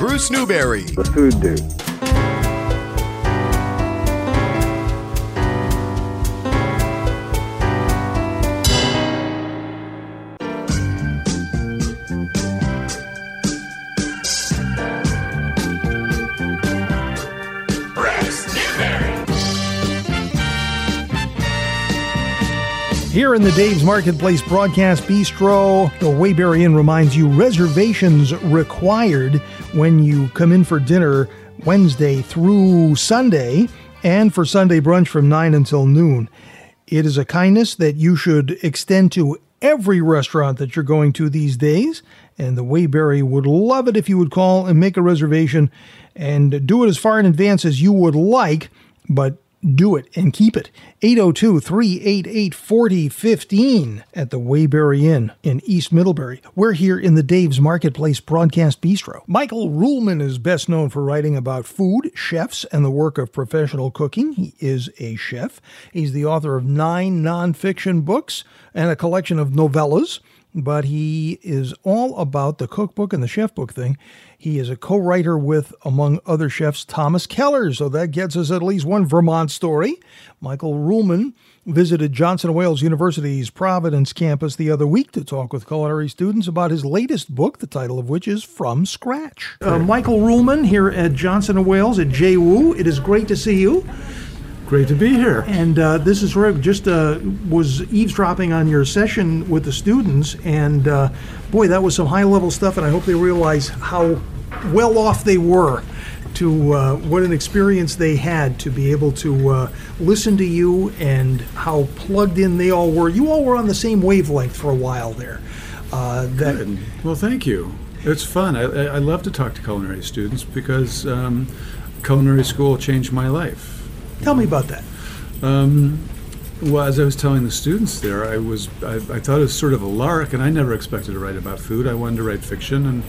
Bruce Newberry. The Food Dude. Here in the Dave's Marketplace Broadcast Bistro, the Waybury Inn reminds you reservations required when you come in for dinner Wednesday through Sunday and for Sunday brunch from 9 until noon. It is a kindness that you should extend to every restaurant that you're going to these days. And the Waybury would love it if you would call and make a reservation and do it as far in advance as you would like, but do it and keep it. 802 388 4015 at the Waybury Inn in East Middlebury. We're here in the Dave's Marketplace Broadcast Bistro. Michael Ruhlman is best known for writing about food, chefs, and the work of professional cooking. He is a chef. He's the author of nine nonfiction books and a collection of novellas but he is all about the cookbook and the chef book thing. He is a co writer with, among other chefs, Thomas Keller. So that gets us at least one Vermont story. Michael Ruhlman visited Johnson & Wales University's Providence campus the other week to talk with culinary students about his latest book, the title of which is From Scratch. Uh, Michael Ruhlman here at Johnson & Wales at JWU. It is great to see you. Great to be here. And uh, this is where just uh, was eavesdropping on your session with the students, and uh, boy, that was some high level stuff. And I hope they realize how well off they were to uh, what an experience they had to be able to uh, listen to you and how plugged in they all were. You all were on the same wavelength for a while there. Uh, that Good. Well, thank you. It's fun. I, I I love to talk to culinary students because um, culinary school changed my life. Tell me about that. Um, well, as I was telling the students there, I was I, I thought it was sort of a lark, and I never expected to write about food. I wanted to write fiction, and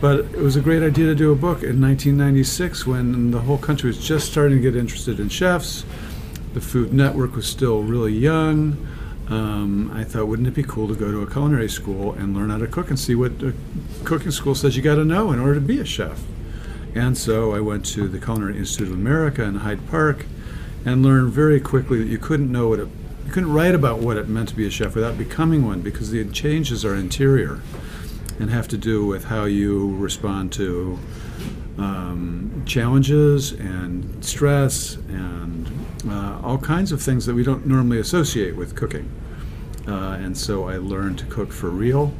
but it was a great idea to do a book in 1996 when the whole country was just starting to get interested in chefs. The Food Network was still really young. Um, I thought, wouldn't it be cool to go to a culinary school and learn how to cook and see what a cooking school says you got to know in order to be a chef? And so I went to the Culinary Institute of America in Hyde Park and learned very quickly that you couldn't know what it, you couldn't write about what it meant to be a chef without becoming one because the changes are interior and have to do with how you respond to um, challenges and stress and uh, all kinds of things that we don't normally associate with cooking. Uh, and so I learned to cook for real,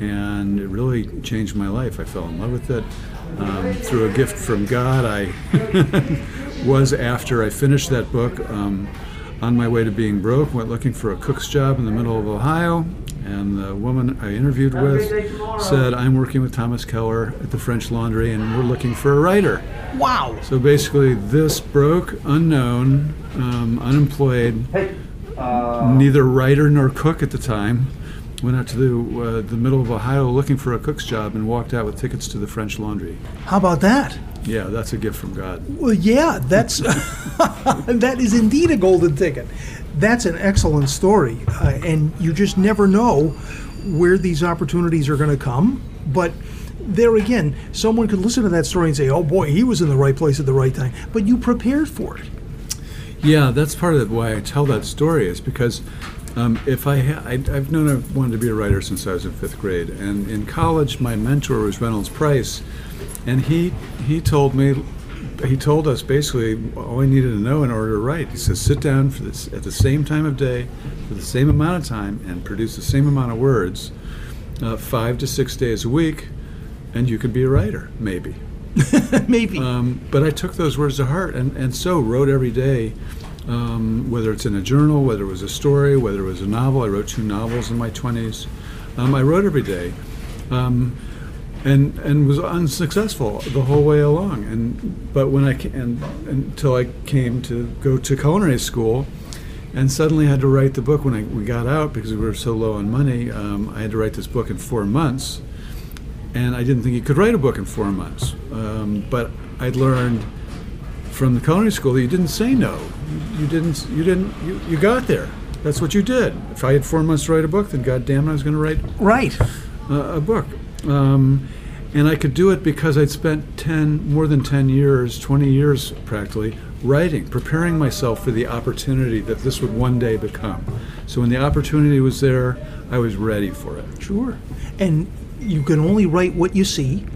and it really changed my life. I fell in love with it. Um, through a gift from God, I was, after I finished that book, um, on my way to being broke, went looking for a cook's job in the middle of Ohio. And the woman I interviewed with said, I'm working with Thomas Keller at the French Laundry, and we're looking for a writer. Wow. So basically, this broke, unknown, um, unemployed, neither writer nor cook at the time, went out to the, uh, the middle of Ohio looking for a cook's job and walked out with tickets to the French Laundry. How about that? Yeah, that's a gift from God. Well, yeah, that's that is indeed a golden ticket. That's an excellent story, uh, and you just never know where these opportunities are going to come. But there again, someone could listen to that story and say, "Oh boy, he was in the right place at the right time," but you prepared for it. Yeah, that's part of why I tell that story is because um, if I, ha- I I've known I wanted to be a writer since I was in fifth grade, and in college my mentor was Reynolds Price, and he he told me he told us basically all I needed to know in order to write. He says sit down for this at the same time of day for the same amount of time and produce the same amount of words, uh, five to six days a week, and you could be a writer maybe. Maybe. Um, but I took those words to heart and, and so wrote every day, um, whether it's in a journal, whether it was a story, whether it was a novel. I wrote two novels in my 20s. Um, I wrote every day. And, and was unsuccessful the whole way along. And but when I ca- and, until I came to go to culinary school, and suddenly had to write the book when I, we got out because we were so low on money. Um, I had to write this book in four months, and I didn't think you could write a book in four months. Um, but I'd learned from the culinary school that you didn't say no. You didn't. You didn't. You, you got there. That's what you did. If I had four months to write a book, then God damn it, I was going to write right. uh, a book. Um, And I could do it because I'd spent 10, more than 10 years, 20 years practically, writing, preparing myself for the opportunity that this would one day become. So when the opportunity was there, I was ready for it. Sure. And you can only write what you see.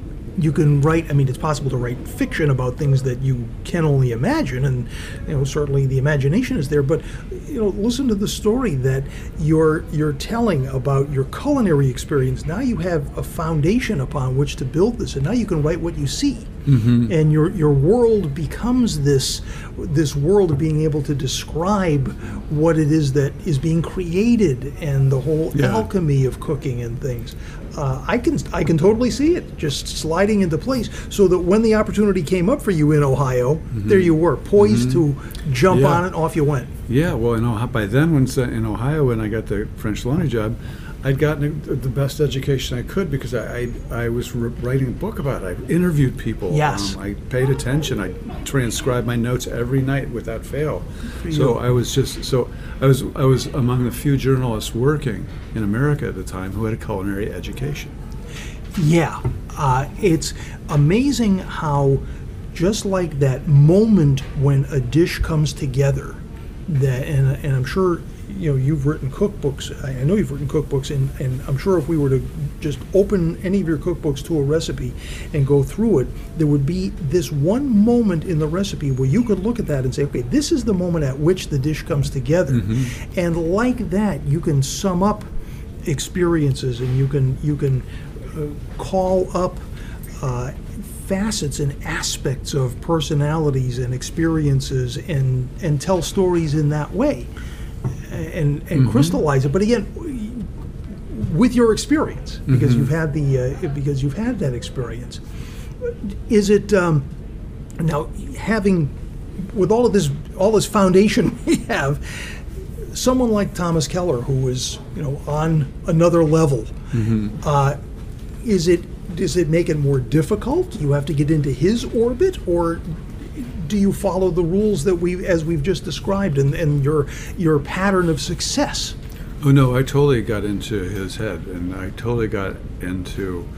You can write, I mean, it's possible to write fiction about things that you can only imagine, and, you know, certainly the imagination is there, but, you know, listen to the story that you're, you're telling about your culinary experience. Now you have a foundation upon which to build this, and now you can write what you see. And your, your world becomes this, this world of being able to describe what it is that is being created and the whole Yeah. alchemy of cooking and things. Uh, I can I can totally see it just sliding into place, so that when the opportunity came up for you in Ohio, there you were, poised to jump Mm-hmm. Yeah. on it. Off you went. Yeah, well, in Ohio, by then, when in Ohio, when I got the French laundry job, I'd gotten the best education I could because I I, I was writing a book about it. I interviewed people. Yes. Um, I paid attention. I transcribed my notes every night without fail. So. I was just so I was I was among the few journalists working in America at the time who had a culinary education. Yeah, uh, it's amazing how just like that moment when a dish comes together, that and and I'm sure you know you've written cookbooks. I know you've written cookbooks, and and I'm sure if we were to just open any of your cookbooks to a recipe and go through it, there would be this one moment in the recipe where you could look at that and say, okay, this is the moment at which the dish comes together, and like that, you can sum up experiences and you can you can uh, call up uh, facets and aspects of personalities and experiences and and tell stories in that way and and crystallize it. But again with your experience because you've had the uh, because you've had that experience is it um, now having with all of this all this foundation we have someone like Thomas Keller, who is you know on another level, uh, is it does it make it more difficult? Do You have to get into his orbit, or do you follow the rules that we as we've just described and, and your your pattern of success? Oh no, I totally got into his head, and I totally got into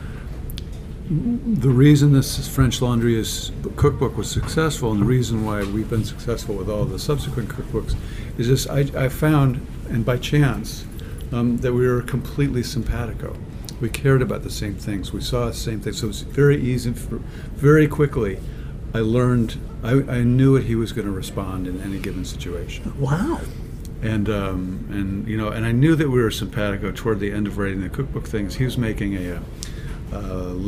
the reason this French Laundry is cookbook was successful, and the reason why we've been successful with all the subsequent cookbooks, is just I, I found, and by chance, um, that we were completely simpatico. We cared about the same things. We saw the same things. So it was very easy. For, very quickly, I learned. I, I knew what he was going to respond in any given situation Wow. and um, and you know, and I knew that we were simpatico toward the end of writing the cookbook things. He was making a, uh uh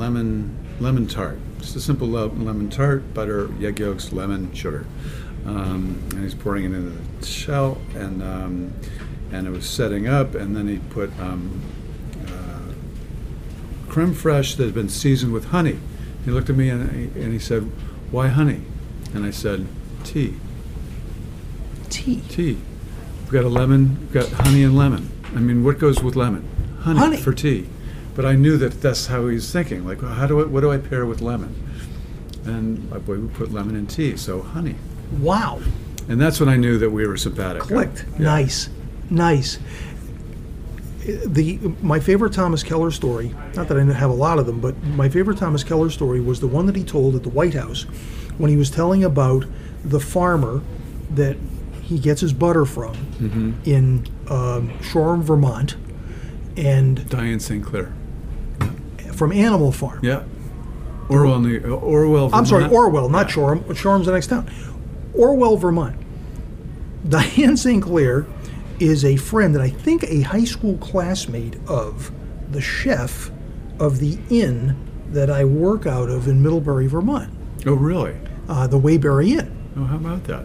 lemon lemon tart, just a simple le- lemon tart, butter, egg yolks, lemon, sugar, um, and he's pouring it into the shell, and um, and it was setting up, and then he put um, creme fraiche that had been seasoned with honey. He looked at me and he, and he said, "Why honey?" And I said, "Tea." Tea. tea. We've got a lemon, we've got honey and lemon. I mean, what goes with lemon? Honey, Honey. for tea. But I knew that that's how he was thinking. Like, how do I, what do I pair with lemon? And my boy would put lemon in tea, so honey. Wow. And that's when I knew that we were sympathetic. Clicked. Yeah. Nice. Nice. The my favorite Thomas Keller story, not that I have a lot of them, but my favorite Thomas Keller story was the one that he told at the White House when he was telling about the farmer that he gets his butter from Mm-hmm. in um, Shoreham, Vermont, and Diane St. Clair. from Animal Farm. Yeah. Orwell, New, Orwell. I'm sorry, Orwell, not Shoreham. Shoreham's the next town. Orwell, Vermont. Diane St. Is a friend and I think a high school classmate of the chef of the inn that I work out of in Middlebury, Vermont, Oh, really? uh, the Waybury Inn. Oh, how about that?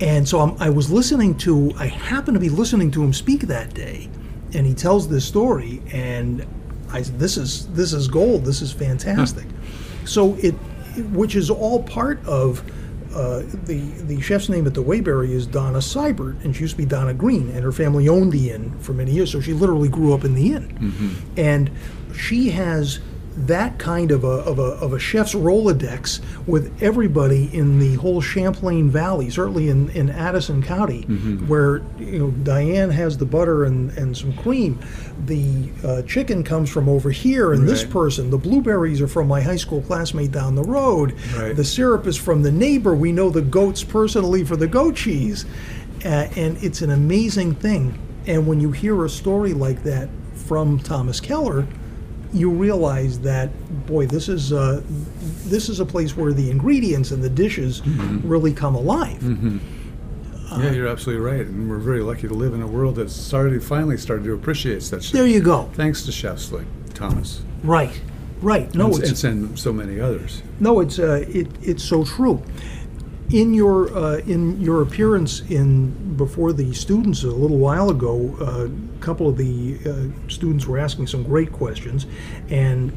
And so I'm, I was listening to, I happened to be listening to him speak that day, and he tells this story, and I said, "This is this is gold. This is fantastic." so it, which is all part of uh, the the chef's name at the Waybury is Donna Seibert, and she used to be Donna Green, and her family owned the inn for many years, so she literally grew up in the inn, and she has that kind of a, of, a, of a chef's Rolodex with everybody in the whole Champlain Valley, certainly in, in Addison County, where you know Diane has the butter and, and some cream. The uh, chicken comes from over here, and this person. The blueberries are from my high school classmate down the road. Right. The syrup is from the neighbor. We know the goats personally for the goat cheese. Uh, and it's an amazing thing. And when you hear a story like that from Thomas Keller, you realize that boy, this is uh, this is a place where the ingredients and the dishes really come alive. yeah, you're absolutely right, and we're very lucky to live in a world that's started finally started to appreciate such There you go. Thanks to chefs like Thomas. Right, right. No, and, it's and so many others. No, it's uh, it, it's so true. In your uh, in your appearance in before the students a little while ago, uh, a couple of the uh, students were asking some great questions, and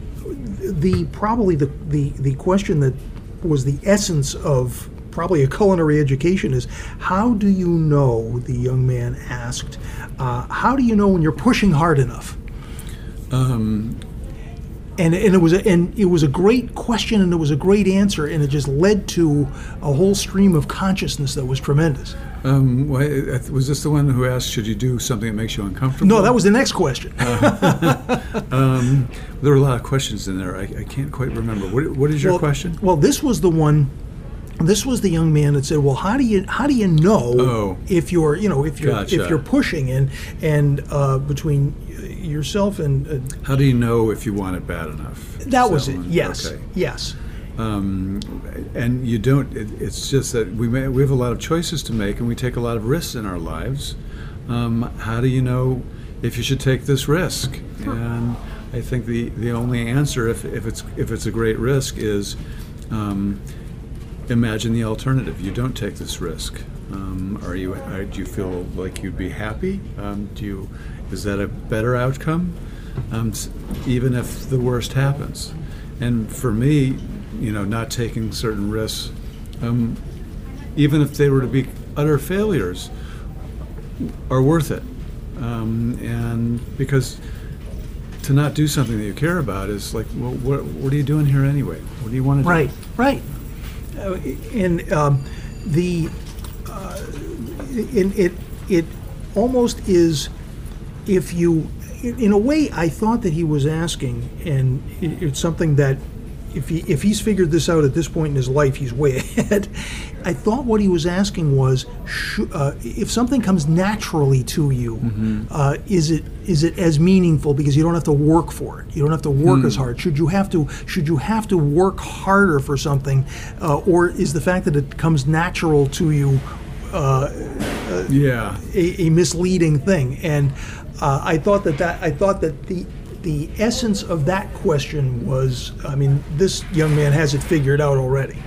the probably the, the the question that was the essence of probably a culinary education is how do you know? The young man asked, uh, how do you know when you're pushing hard enough? Um, and and it was a, and it was a great question and it was a great answer and it just led to a whole stream of consciousness that was tremendous. um, uh, was this the one who asked, should you do something that makes you uncomfortable? No, that was the next question. Um, there were a lot of questions in there. I, I can't quite remember. What, what is your well, question? Well, this was the one. This was the young man that said, "Well, how do you how do you know Oh. if you're you know if you're Gotcha. if you're pushing and and uh, between yourself and uh, How do you know if you want it bad enough? that was it? Yes, Okay. yes, Um, and you don't. It, it's just that we may, we have a lot of choices to make, and we take a lot of risks in our lives. Um, how do you know if you should take this risk? And I think the, the only answer, if, if it's if it's a great risk, is um, imagine the alternative. You don't take this risk. Um, are you? Are, do you feel like you'd be happy? Um, do you? Is that a better outcome? Um, even if the worst happens. And for me, you know, not taking certain risks, um, even if they were to be utter failures, are worth it. Um, and because to not do something that you care about is like, well, what, what are you doing here anyway? What do you want to do? right, right. Uh, and um, the uh, in it it almost is if you in a way I thought that he was asking and it's something that if he if he's figured this out at this point in his life he's way ahead I thought what he was asking was sh- uh, if something comes naturally to you uh, is it is it as meaningful because you don't have to work for it you don't have to work as hard should you have to should you have to work harder for something uh, or is the fact that it comes natural to you Yeah. a, a misleading thing. And uh, I thought that that I thought that the the essence of that question was, I mean, this young man has it figured out already.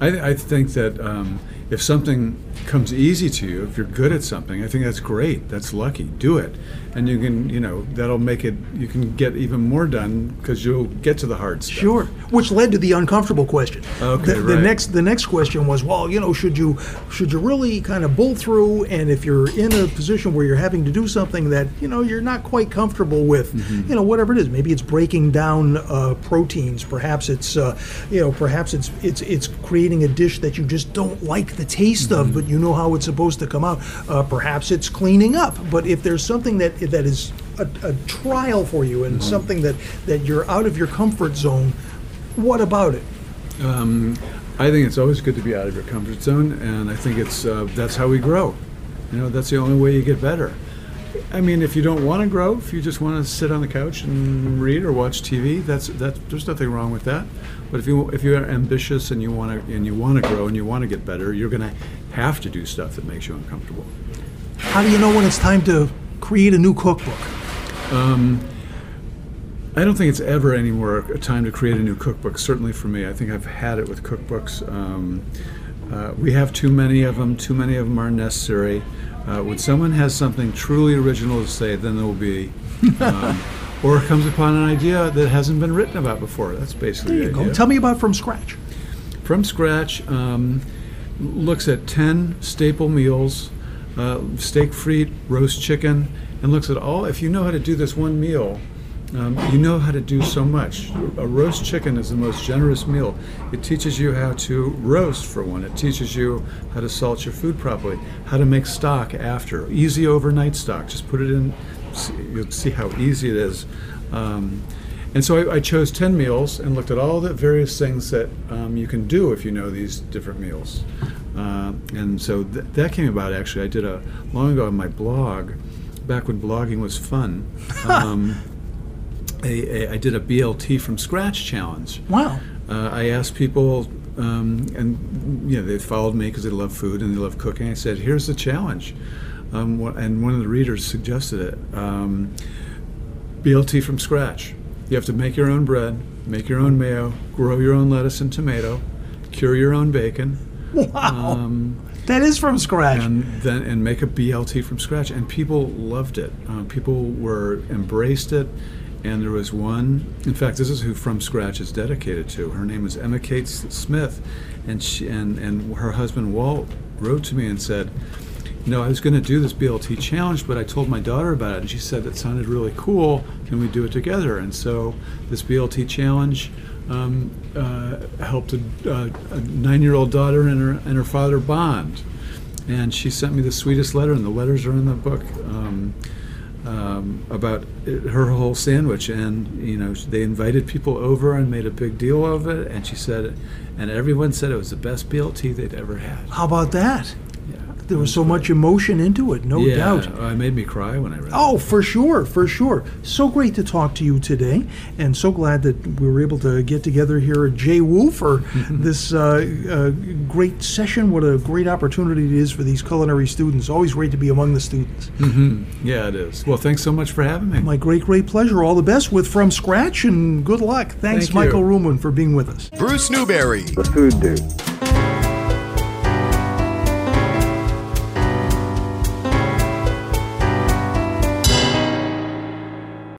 I, I think that um, if something comes easy to you, if you're good at something, I think that's great. That's lucky. Do it, and you can, you know, that'll make it. You can get even more done because you'll get to the hard stuff. Sure. Which led to the uncomfortable question. Okay, the, the next the next question was, well, you know, should you should you really kind of bull through and if you're in a position where you're having to do something that, you know, you're not quite comfortable with, Mm-hmm. you know, whatever it is, maybe it's breaking down uh, proteins, perhaps it's uh, you know, perhaps it's it's it's creating a dish that you just don't like the taste Mm-hmm. of, but you know how it's supposed to come out. Uh, perhaps it's cleaning up, but if there's something that that is a, a trial for you and Mm-hmm. something that that you're out of your comfort zone, what about it? Um, I think it's always good to be out of your comfort zone, and I think it's uh, that's how we grow. You know, that's the only way you get better. I mean, if you don't want to grow, if you just want to sit on the couch and read or watch TV, that's that. There's nothing wrong with that. But if you if you are ambitious and you want to and you want to grow and you want to get better, you're going to have to do stuff that makes you uncomfortable. How do you know when it's time to create a new cookbook? I don't think it's ever anymore a time to create a new cookbook. Certainly for me, I think I've had it with cookbooks. Um, uh, we have too many of them. Too many of them are necessary. Uh, when someone has something truly original to say, then there will be, um, or comes upon an idea that hasn't been written about before. That's basically There you go. Tell me about from scratch. From scratch, um, looks at 10 staple meals, uh, steak frites, roast chicken, and looks at all. If you know how to do this one meal, um, you know how to do so much. A roast chicken is the most generous meal. It teaches you how to roast, for one. It teaches you how to salt your food properly, how to make stock after. Easy overnight stock. Just put it in. You'll see how easy it is. Um, and so I, I, chose 10 meals and looked at all the various things that um, you can do if you know these different meals. Uh, and so th- that came about actually. I did a long ago on my blog, back when blogging was fun. A, a, I did a BLT from scratch challenge. Wow. Uh, I asked people, um, and you know, they followed me because they love food and they love cooking. I said, "Here's the challenge," um, and one of the readers suggested it. Um, BLT from scratch. You have to make your own bread, make your own mayo, grow your own lettuce and tomato, cure your own bacon. Wow. Um, that is from scratch. And then and make a BLT from scratch, and people loved it. Uh, people were embraced it, and there was one. In fact, this is who From Scratch is dedicated to. Her name is Emma Kate Smith, and she and and her husband Walt wrote to me and said, "You know, I was going to do this BLT challenge, but I told my daughter about it, and she said that sounded really cool. Can we do it together?" And so this BLT challenge. Um, uh, helped a, uh, a nine-year-old daughter and her and her father bond, and she sent me the sweetest letter, and the letters are in the book. Um, um, about her whole sandwich, and you know they invited people over and made a big deal of it. And she said, and everyone said it was the best BLT they'd ever had. How about that? There was so much emotion into it, no yeah, doubt. it made me cry when I read it. oh, it. for sure, for sure. So great to talk to you today, and so glad that we were able to get together here at Jay JWU for this uh, uh, great session. What a great opportunity it is for these culinary students. Always great to be among the students. Mm-hmm. Yeah, it is. Well, thanks so much for having me. My great, great pleasure. All the best with From Scratch, and good luck. Thanks, Thank Michael you. Ruhlman, for being with us. Bruce Newberry. The Food Dude.